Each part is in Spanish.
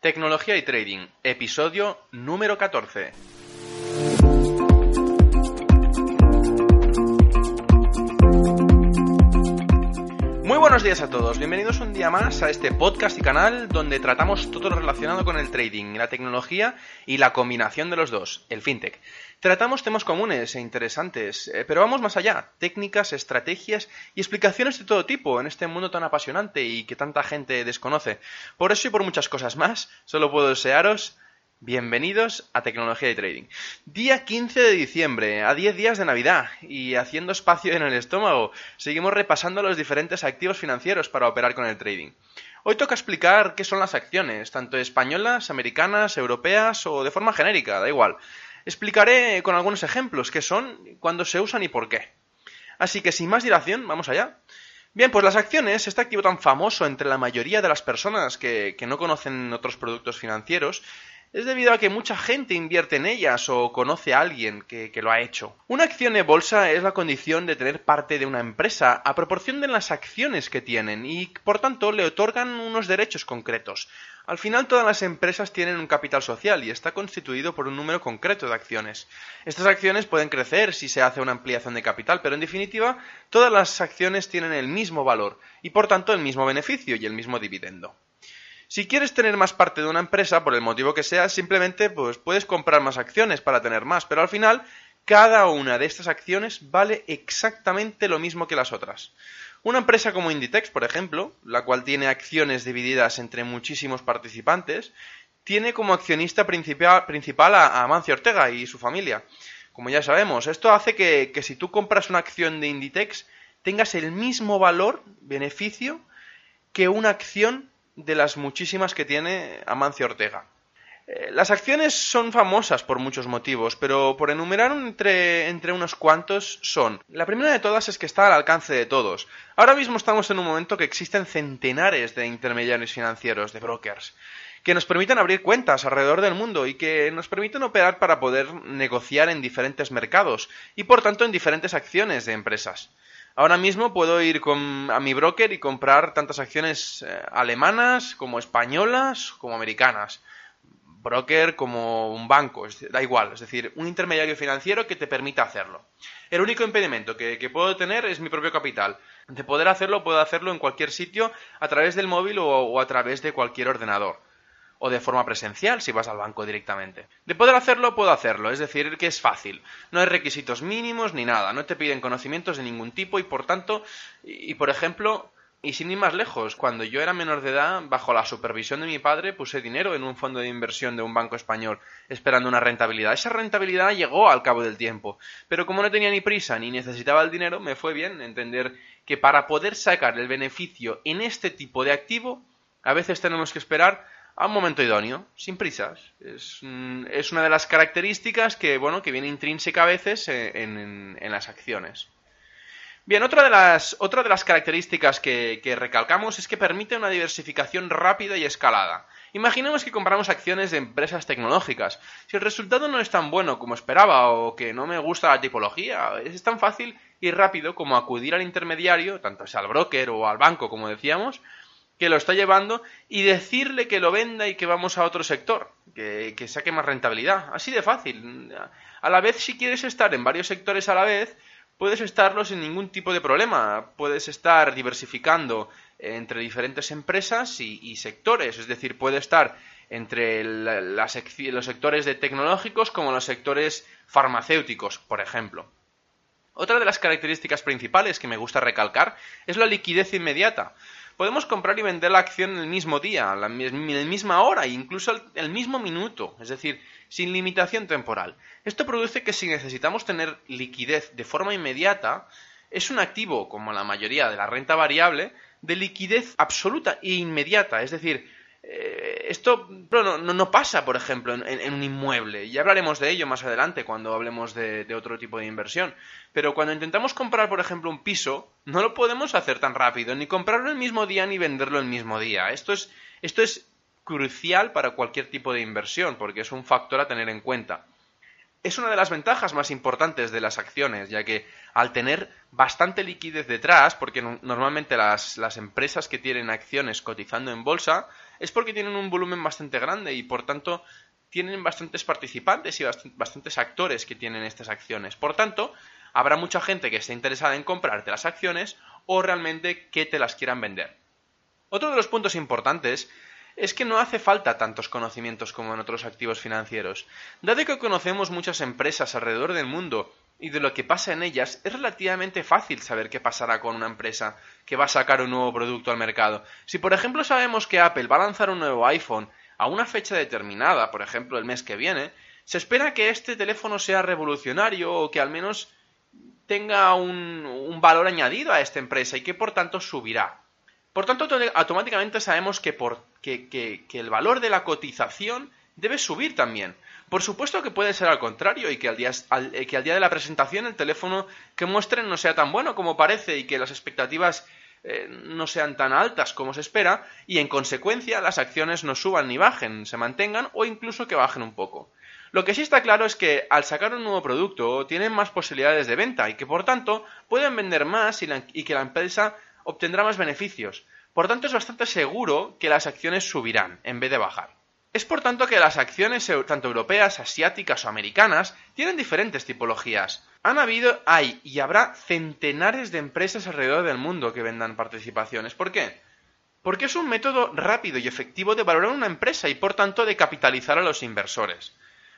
Tecnología y Trading, episodio número 14. Buenos días a todos, bienvenidos un día más a este podcast y canal donde tratamos todo lo relacionado con el trading, la tecnología y la combinación de los dos, el fintech. Tratamos temas comunes e interesantes, eh, pero vamos más allá, técnicas, estrategias y explicaciones de todo tipo en este mundo tan apasionante y que tanta gente desconoce. Por eso y por muchas cosas más, solo puedo desearos Bienvenidos a Tecnología y Trading. Día 15 de diciembre, a 10 días de Navidad, y haciendo espacio en el estómago, seguimos repasando los diferentes activos financieros para operar con el trading. Hoy toca explicar qué son las acciones, tanto españolas, americanas, europeas o de forma genérica, da igual. Explicaré con algunos ejemplos qué son, cuándo se usan y por qué. Así que sin más dilación, vamos allá. Bien, pues las acciones, este activo tan famoso entre la mayoría de las personas que, que no conocen otros productos financieros, es debido a que mucha gente invierte en ellas o conoce a alguien que, lo ha hecho. Una acción de bolsa es la condición de tener parte de una empresa a proporción de las acciones que tienen y por tanto le otorgan unos derechos concretos. Al final todas las empresas tienen un capital social y está constituido por un número concreto de acciones. Estas acciones pueden crecer si se hace una ampliación de capital, pero en definitiva todas las acciones tienen el mismo valor y por tanto el mismo beneficio y el mismo dividendo. Si quieres tener más parte de una empresa, por el motivo que sea, simplemente pues, puedes comprar más acciones para tener más, pero al final cada una de estas acciones vale exactamente lo mismo que las otras. Una empresa como Inditex, por ejemplo, la cual tiene acciones divididas entre muchísimos participantes, tiene como accionista principal, a, Amancio Ortega y su familia. Como ya sabemos, esto hace que, que si tú compras una acción de Inditex tengas el mismo valor, beneficio, que una acción de las muchísimas que tiene Amancio Ortega. Eh, las acciones son famosas por muchos motivos, pero por enumerar entre, entre unos cuantos son. La primera de todas es que está al alcance de todos. Ahora mismo estamos en un momento que existen centenares de intermediarios financieros, de brokers, que nos permiten abrir cuentas alrededor del mundo y que nos permiten operar para poder negociar en diferentes mercados y por tanto en diferentes acciones de empresas. Ahora mismo puedo ir a mi broker y comprar tantas acciones eh, alemanas como españolas como americanas. Broker como un banco, da igual, es decir, un intermediario financiero que te permita hacerlo. El único impedimento que, puedo tener es mi propio capital. De poder hacerlo, puedo hacerlo en cualquier sitio a través del móvil o a través de cualquier ordenador o de forma presencial si vas al banco directamente. De poder hacerlo, puedo hacerlo, es decir, que es fácil. No hay requisitos mínimos ni nada, no te piden conocimientos de ningún tipo y por tanto, y, por ejemplo, y sin ir más lejos, cuando yo era menor de edad, bajo la supervisión de mi padre, puse dinero en un fondo de inversión de un banco español, esperando una rentabilidad. Esa rentabilidad llegó al cabo del tiempo, pero como no tenía ni prisa ni necesitaba el dinero, me fue bien entender que para poder sacar el beneficio en este tipo de activo, a veces tenemos que esperar a un momento idóneo, sin prisas. Es, es, una de las características que, bueno, que viene intrínseca a veces en, las acciones. Bien, otra de las, otra de las características que, que, recalcamos es que permite una diversificación rápida y escalada. Imaginemos que compramos acciones de empresas tecnológicas. Si el resultado no es tan bueno como esperaba o que no me gusta la tipología, es tan fácil y rápido como acudir al intermediario, tanto sea al broker o al banco, como decíamos, que lo está llevando y decirle que lo venda y que vamos a otro sector, que, saque más rentabilidad. Así de fácil. A la vez, si quieres estar en varios sectores a la vez, puedes estarlo sin ningún tipo de problema. Puedes estar diversificando entre diferentes empresas y, sectores. Es decir, puede estar entre los sectores de tecnológicos como los sectores farmacéuticos, por ejemplo. Otra de las características principales que me gusta recalcar es la liquidez inmediata podemos comprar y vender la acción el mismo día, la misma hora e incluso el mismo minuto, es decir, sin limitación temporal. Esto produce que si necesitamos tener liquidez de forma inmediata, es un activo, como la mayoría de la renta variable, de liquidez absoluta e inmediata, es decir, eh, esto no, no, pasa, por ejemplo, en, un inmueble. Ya hablaremos de ello más adelante cuando hablemos de, otro tipo de inversión. Pero cuando intentamos comprar, por ejemplo, un piso, no lo podemos hacer tan rápido, ni comprarlo el mismo día ni venderlo el mismo día. Esto es, esto es crucial para cualquier tipo de inversión, porque es un factor a tener en cuenta. Es una de las ventajas más importantes de las acciones, ya que al tener bastante liquidez detrás, porque normalmente las, las empresas que tienen acciones cotizando en bolsa, es porque tienen un volumen bastante grande y por tanto tienen bastantes participantes y bastantes actores que tienen estas acciones. Por tanto, habrá mucha gente que esté interesada en comprarte las acciones o realmente que te las quieran vender. Otro de los puntos importantes es que no hace falta tantos conocimientos como en otros activos financieros. Dado que conocemos muchas empresas alrededor del mundo y de lo que pasa en ellas, es relativamente fácil saber qué pasará con una empresa que va a sacar un nuevo producto al mercado. Si por ejemplo sabemos que Apple va a lanzar un nuevo iPhone a una fecha determinada, por ejemplo el mes que viene, se espera que este teléfono sea revolucionario o que al menos tenga un, valor añadido a esta empresa y que por tanto subirá. Por tanto, automáticamente sabemos que, por, que, el valor de la cotización debe subir también. Por supuesto que puede ser al contrario y que al, día, eh, que al día de la presentación el teléfono que muestren no sea tan bueno como parece y que las expectativas eh, no sean tan altas como se espera y en consecuencia las acciones no suban ni bajen, se mantengan o incluso que bajen un poco. Lo que sí está claro es que al sacar un nuevo producto tienen más posibilidades de venta y que por tanto pueden vender más y que la empresa obtendrá más beneficios. Por tanto es bastante seguro que las acciones subirán en vez de bajar. Es por tanto que las acciones tanto europeas, asiáticas o americanas tienen diferentes tipologías. Han habido, hay y habrá centenares de empresas alrededor del mundo que vendan participaciones. ¿Por qué? Porque es un método rápido y efectivo de valorar una empresa y por tanto de capitalizar a los inversores.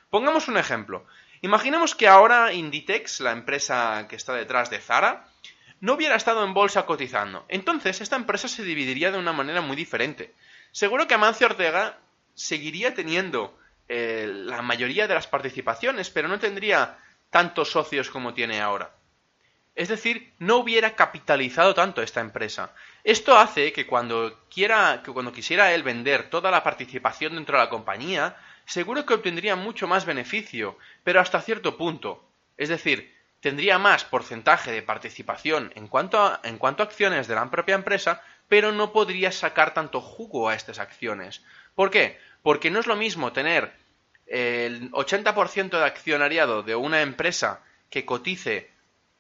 Pongamos un ejemplo. Imaginemos que ahora Inditex, la empresa que está detrás de Zara, no hubiera estado en bolsa cotizando. Entonces esta empresa se dividiría de una manera muy diferente. Seguro que Amancio Ortega seguiría teniendo eh, la mayoría de las participaciones, pero no tendría tantos socios como tiene ahora. Es decir, no hubiera capitalizado tanto esta empresa. Esto hace que cuando quiera, que cuando quisiera él vender toda la participación dentro de la compañía, seguro que obtendría mucho más beneficio, pero hasta cierto punto. Es decir, tendría más porcentaje de participación en cuanto a, en cuanto a acciones de la propia empresa, pero no podría sacar tanto jugo a estas acciones. ¿Por qué? Porque no es lo mismo tener el 80% de accionariado de una empresa que cotice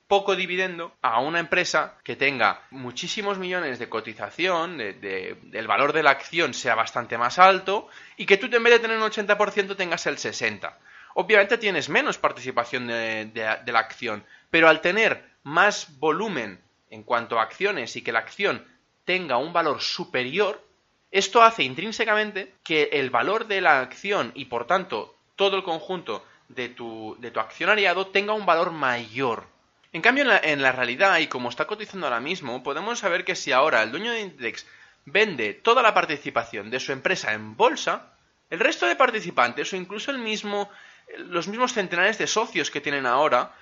poco dividendo a una empresa que tenga muchísimos millones de cotización, de, el valor de la acción sea bastante más alto y que tú en vez de tener un 80% tengas el 60%. Obviamente tienes menos participación de la acción, pero al tener más volumen en cuanto a acciones y que la acción tenga un valor superior, esto hace intrínsecamente que el valor de la acción y por tanto todo el conjunto de tu, de tu accionariado tenga un valor mayor. En cambio, en la, realidad, y como está cotizando ahora mismo, podemos saber que si ahora el dueño de Index vende toda la participación de su empresa en bolsa, el resto de participantes o incluso el mismo, los mismos centenares de socios que tienen ahora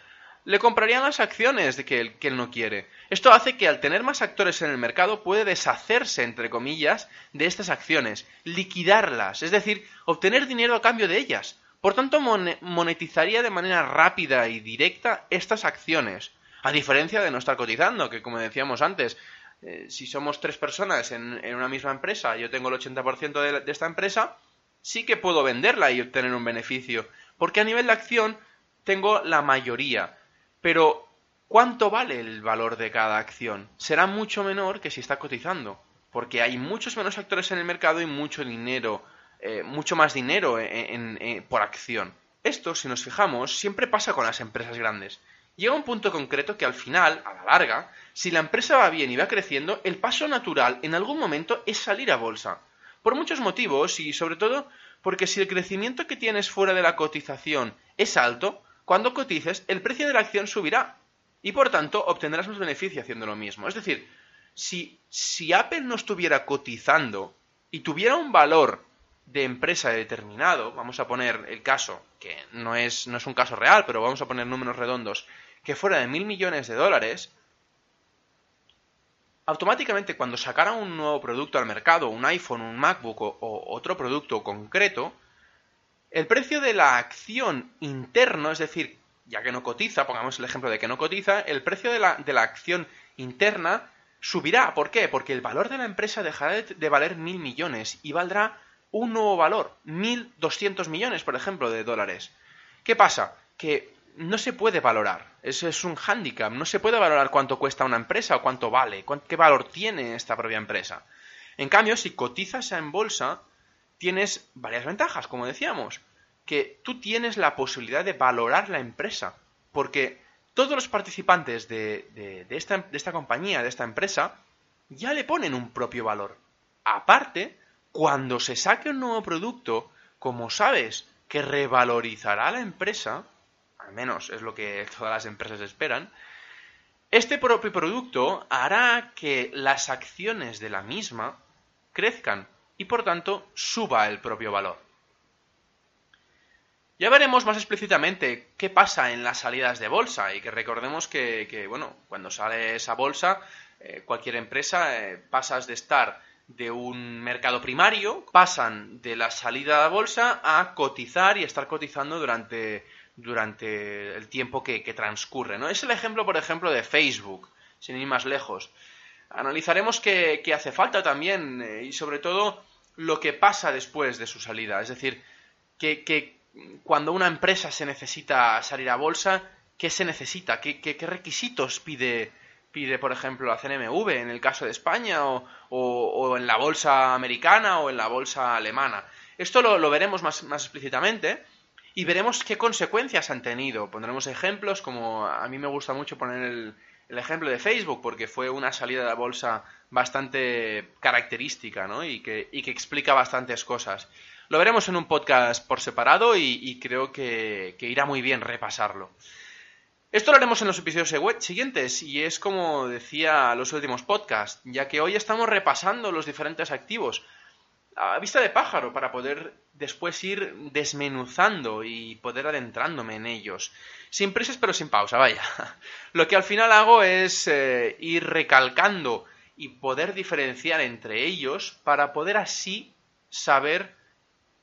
le comprarían las acciones de que él, no quiere. Esto hace que al tener más actores en el mercado puede deshacerse, entre comillas, de estas acciones, liquidarlas, es decir, obtener dinero a cambio de ellas. Por tanto, monetizaría de manera rápida y directa estas acciones, a diferencia de no estar cotizando, que como decíamos antes, eh, si somos tres personas en, una misma empresa, yo tengo el 80% de, de esta empresa, sí que puedo venderla y obtener un beneficio, porque a nivel de acción tengo la mayoría. Pero, ¿cuánto vale el valor de cada acción? Será mucho menor que si está cotizando, porque hay muchos menos actores en el mercado y mucho dinero, eh, mucho más dinero por acción. Esto, si nos fijamos, siempre pasa con las empresas grandes. Llega un punto concreto que al final, a la larga, si la empresa va bien y va creciendo, el paso natural en algún momento es salir a bolsa. Por muchos motivos y sobre todo porque si el crecimiento que tienes fuera de la cotización es alto, cuando cotices, el precio de la acción subirá y por tanto obtendrás más beneficio haciendo lo mismo. Es decir, si, Apple no estuviera cotizando y tuviera un valor de empresa determinado, vamos a poner el caso, que no es, no es un caso real, pero vamos a poner números redondos, que fuera de mil millones de dólares, automáticamente cuando sacara un nuevo producto al mercado, un iPhone, un MacBook o otro producto concreto, el precio de la acción interno, es decir, ya que no cotiza, pongamos el ejemplo de que no cotiza, el precio de la, de la acción interna subirá. ¿Por qué? Porque el valor de la empresa dejará de, valer mil millones y valdrá un nuevo valor, mil doscientos millones, por ejemplo, de dólares. ¿Qué pasa? Que no se puede valorar. Eso es un hándicap. No se puede valorar cuánto cuesta una empresa o cuánto vale, qué valor tiene esta propia empresa. En cambio, si cotizas en bolsa, tienes varias ventajas, como decíamos, que tú tienes la posibilidad de valorar la empresa, porque todos los participantes de, esta, esta compañía, de esta empresa, ya le ponen un propio valor. Aparte, cuando se saque un nuevo producto, como sabes que revalorizará la empresa, al menos es lo que todas las empresas esperan, este propio producto hará que las acciones de la misma crezcan y por tanto suba el propio valor. Ya veremos más explícitamente qué pasa en las salidas de bolsa y que recordemos que, bueno, cuando sale esa bolsa, eh, cualquier empresa eh, pasas de estar de un mercado primario, pasan de la salida a bolsa a cotizar y estar cotizando durante, durante el tiempo que, transcurre. ¿no? Es el ejemplo, por ejemplo, de Facebook, sin ir más lejos. Analizaremos qué, hace falta también eh, y sobre todo lo que pasa después de su salida. Es decir, que, cuando una empresa se necesita salir a bolsa, ¿qué se necesita? ¿Qué, qué requisitos pide, pide, por ejemplo, la CNMV en el caso de España o, en la bolsa americana o en la bolsa alemana? Esto lo, veremos más, más explícitamente y veremos qué consecuencias han tenido. Pondremos ejemplos, como a mí me gusta mucho poner el, el ejemplo de Facebook, porque fue una salida de la bolsa bastante característica, ¿no? Y que, y que explica bastantes cosas. Lo veremos en un podcast por separado y, creo que, irá muy bien repasarlo. Esto lo haremos en los episodios siguientes y es como decía los últimos podcasts, ya que hoy estamos repasando los diferentes activos a vista de pájaro para poder después ir desmenuzando y poder adentrándome en ellos. Sin prisas pero sin pausa, vaya. Lo que al final hago es eh, ir recalcando y poder diferenciar entre ellos para poder así saber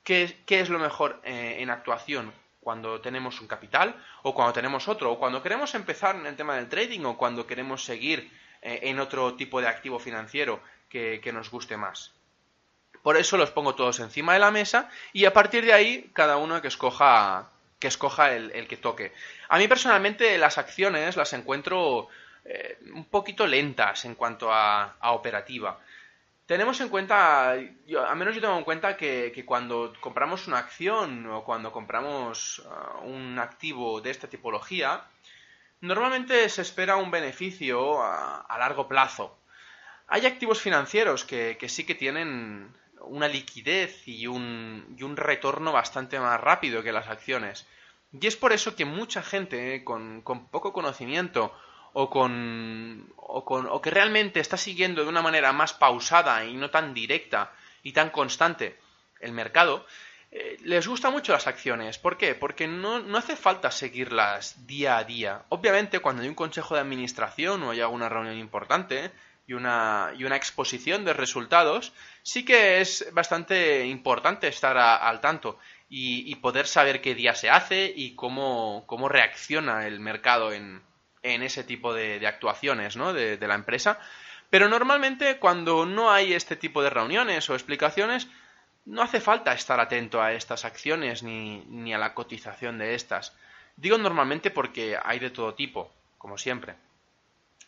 qué, es lo mejor eh, en actuación cuando tenemos un capital o cuando tenemos otro, o cuando queremos empezar en el tema del trading o cuando queremos seguir eh, en otro tipo de activo financiero que nos guste más. Por eso los pongo todos encima de la mesa y a partir de ahí cada uno que escoja que escoja el, que toque. A mí personalmente las acciones las encuentro eh, un poquito lentas en cuanto a, operativa. Tenemos en cuenta, yo, al menos yo tengo en cuenta que, cuando compramos una acción o cuando compramos uh, un activo de esta tipología, normalmente se espera un beneficio a, largo plazo. Hay activos financieros que sí que tienen una liquidez y un, y un retorno bastante más rápido que las acciones. Y es por eso que mucha gente eh, con, poco conocimiento o con, o con o que realmente está siguiendo de una manera más pausada y no tan directa y tan constante el mercado, eh, les gusta mucho las acciones. ¿Por qué? Porque no, no, hace falta seguirlas día a día. Obviamente, cuando hay un consejo de administración o hay alguna reunión importante, y una, y una exposición de resultados, sí que es bastante importante estar al tanto y, poder saber qué día se hace y cómo, cómo reacciona el mercado en, en ese tipo de, actuaciones ¿no? de, de la empresa. Pero normalmente cuando no hay este tipo de reuniones o explicaciones, no hace falta estar atento a estas acciones ni, ni a la cotización de estas. Digo normalmente porque hay de todo tipo, como siempre.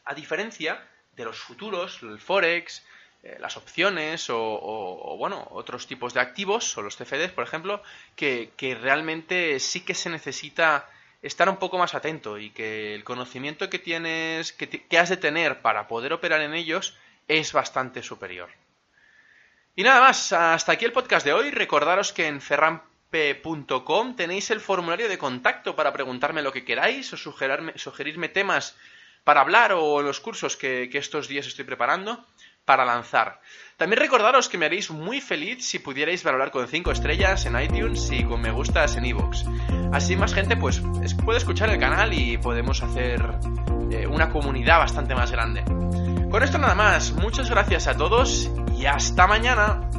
A diferencia de los futuros, el Forex, eh, las opciones o, bueno, otros tipos de activos, o los CFDs, por ejemplo, que, realmente sí que se necesita estar un poco más atento y que el conocimiento que tienes, que, que has de tener para poder operar en ellos es bastante superior. Y nada más, hasta aquí el podcast de hoy. Recordaros que en ferrampe.com tenéis el formulario de contacto para preguntarme lo que queráis o sugerirme temas para hablar o en los cursos que, estos días estoy preparando para lanzar. También recordaros que me haréis muy feliz si pudierais valorar con 5 estrellas en iTunes y con me gustas en iVoox. Así más gente pues puede escuchar el canal y podemos hacer eh, una comunidad bastante más grande. Con esto nada más, muchas gracias a todos y hasta mañana.